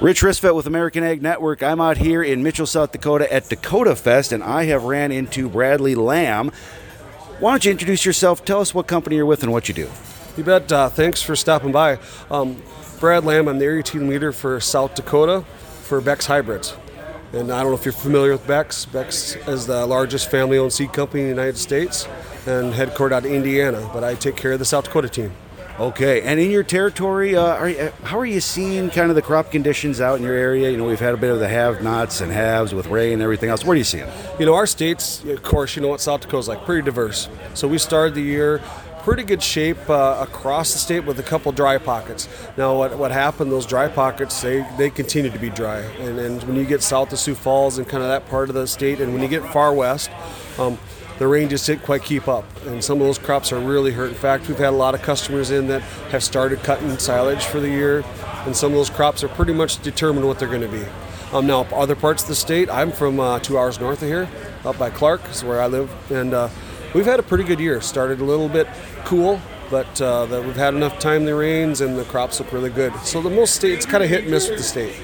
Rich Ristvedt with American Ag Network. I'm out here in Mitchell, South Dakota at Dakotafest, and I have ran into Bradley Lamb. Why don't you introduce yourself? Tell us what company you're with and what you do. You bet. Uh, thanks for stopping by. Um, Brad Lamb, I'm the area team leader for South Dakota for Beck's Hybrids. And I don't know if you're familiar with Beck's. Beck's is the largest family owned seed company in the United States and headquartered out of Indiana, but I take care of the South Dakota team. Okay, and in your territory, uh, are you, how are you seeing kind of the crop conditions out in your area? You know, we've had a bit of the have-nots and haves with rain and everything else. What are you seeing? You know, our states, of course, you know what South Dakota's like, pretty diverse. So we started the year pretty good shape uh, across the state with a couple dry pockets. Now, what, what happened, those dry pockets, they, they continue to be dry. And, and when you get south of Sioux Falls and kind of that part of the state, and when you get far west, um, the rain just didn't quite keep up, and some of those crops are really hurt. In fact, we've had a lot of customers in that have started cutting silage for the year, and some of those crops are pretty much determined what they're going to be. Um, now, other parts of the state, I'm from uh, two hours north of here, up by Clark, is where I live, and uh, we've had a pretty good year. Started a little bit cool, but uh, we've had enough timely rains, and the crops look really good. So the most states kind of hit and miss with the state.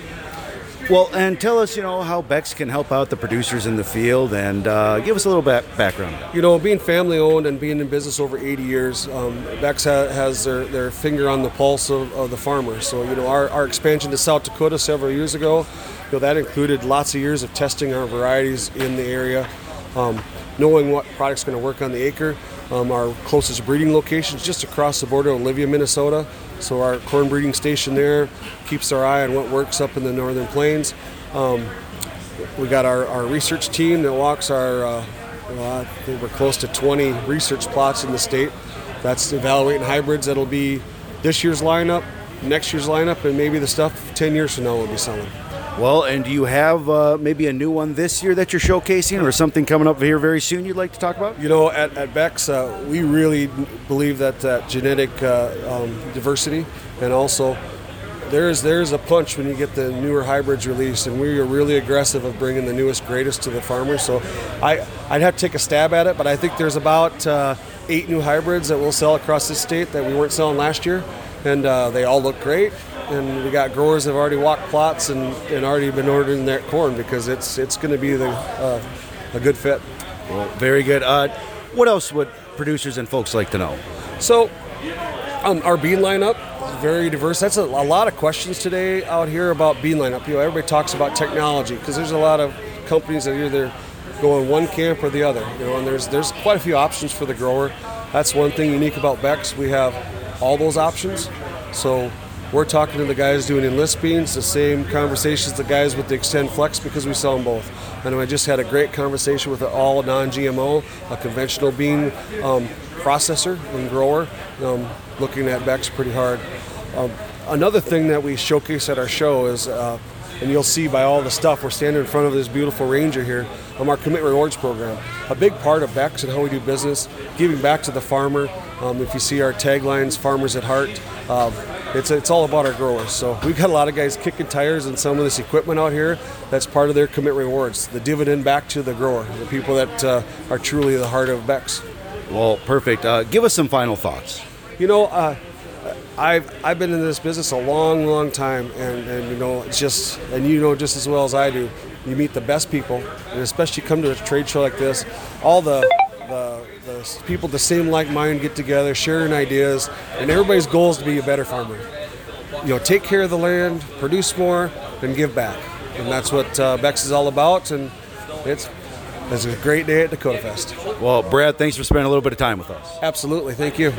Well, and tell us, you know, how Beck's can help out the producers in the field, and uh, give us a little back background. You know, being family owned and being in business over 80 years, um, Beck's ha- has their, their finger on the pulse of, of the farmer. So, you know, our, our expansion to South Dakota several years ago, you know, that included lots of years of testing our varieties in the area, um, knowing what product's going to work on the acre. Um, our closest breeding location is just across the border, of Olivia, Minnesota. So our corn breeding station there keeps our eye on what works up in the northern plains. Um, we got our, our research team that walks our, uh, well, I think we're close to 20 research plots in the state. That's evaluating hybrids that'll be this year's lineup, next year's lineup, and maybe the stuff 10 years from now we'll be selling. Well, and do you have uh, maybe a new one this year that you're showcasing, or something coming up here very soon you'd like to talk about? You know, at, at Beck's, uh, we really believe that uh, genetic uh, um, diversity and also there's there's a punch when you get the newer hybrids released, and we are really aggressive of bringing the newest, greatest to the farmers. So I I'd have to take a stab at it, but I think there's about uh, eight new hybrids that we'll sell across the state that we weren't selling last year, and uh, they all look great and we got growers that have already walked plots and, and already been ordering their corn because it's it's going to be the uh, a good fit. Well, very good. Uh, what else would producers and folks like to know? So, um, our bean lineup is very diverse. That's a, a, lot of questions today out here about bean lineup. You know, everybody talks about technology because there's a lot of companies that either go in one camp or the other. You know, and there's there's quite a few options for the grower. That's one thing unique about Beck's. We have all those options. So we're talking to the guys doing enlist beans, the same conversations the guys with the XtendFlex because we sell them both. And I just had a great conversation with an all non-GMO, a conventional bean um, processor and grower, um, looking at Beck's pretty hard. Um, another thing that we showcase at our show is, uh, and you'll see by all the stuff, we're standing in front of this beautiful Ranger here, um, our Commit Rewards program. A big part of Beck's and how we do business, giving back to the farmer. Um, if you see our taglines, Farmers at Heart, uh, it's it's all about our growers. So we've got a lot of guys kicking tires and some of this equipment out here. That's part of their commit rewards, the dividend back to the grower, the people that uh, are truly the heart of Beck's. Well, perfect. Uh, give us some final thoughts. You know, uh, I've I've been in this business a long, long time, and, and you know, it's just and you know just as well as I do. You meet the best people, and especially come to a trade show like this. All the the, the people the same like mind get together, sharing ideas, and everybody's goal is to be a better farmer. You know, take care of the land, produce more, and give back. And that's what uh, Beck's is all about. And it's it's a great day at Dakotafest. Well, Brad, thanks for spending a little bit of time with us. Absolutely, thank you.